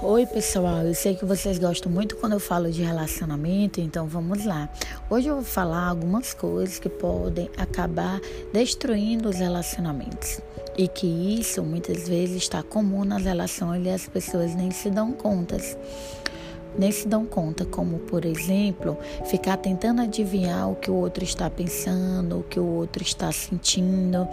Oi, pessoal. Eu sei que vocês gostam muito quando eu falo de relacionamento, então vamos lá. Hoje eu vou falar algumas coisas que podem acabar destruindo os relacionamentos e que isso muitas vezes está comum nas relações e as pessoas nem se dão contas nem se dão conta, como por exemplo, ficar tentando adivinhar o que o outro está pensando, o que o outro está sentindo.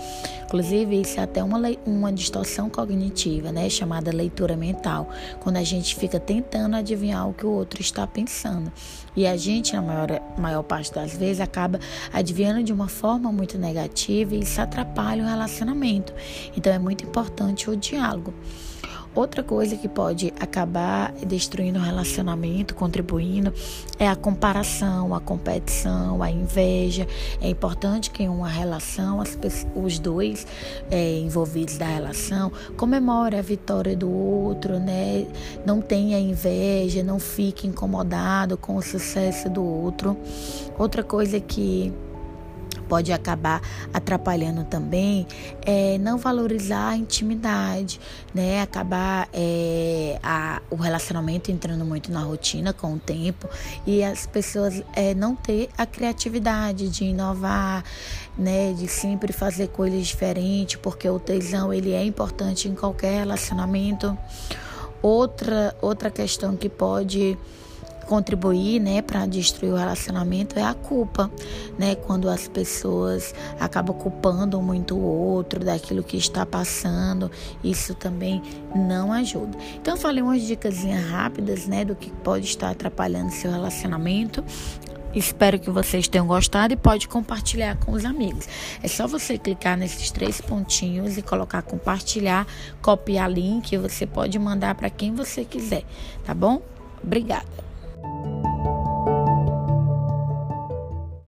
Inclusive, isso é até uma, uma distorção cognitiva, né? Chamada leitura mental, quando a gente fica tentando adivinhar o que o outro está pensando. E a gente, na maior, maior parte das vezes, acaba adivinhando de uma forma muito negativa e isso atrapalha o relacionamento. Então, é muito importante o diálogo. Outra coisa que pode acabar destruindo o relacionamento, contribuindo, é a comparação, a competição, a inveja. É importante que em uma relação os dois é, envolvidos da relação comemorem a vitória do outro, né? Não tenha inveja, não fique incomodado com o sucesso do outro. Outra coisa que pode acabar atrapalhando também é não valorizar a intimidade, né? Acabar é, a, o relacionamento entrando muito na rotina com o tempo e as pessoas é, não ter a criatividade de inovar, né? De sempre fazer coisas diferentes, porque o tesão ele é importante em qualquer relacionamento. Outra, outra questão que pode contribuir, né, para destruir o relacionamento é a culpa, né? Quando as pessoas acabam culpando muito o outro daquilo que está passando, isso também não ajuda. Então falei umas dicas rápidas, né, do que pode estar atrapalhando seu relacionamento. Espero que vocês tenham gostado e pode compartilhar com os amigos. É só você clicar nesses três pontinhos e colocar compartilhar, copiar link, você pode mandar para quem você quiser, tá bom? Obrigada.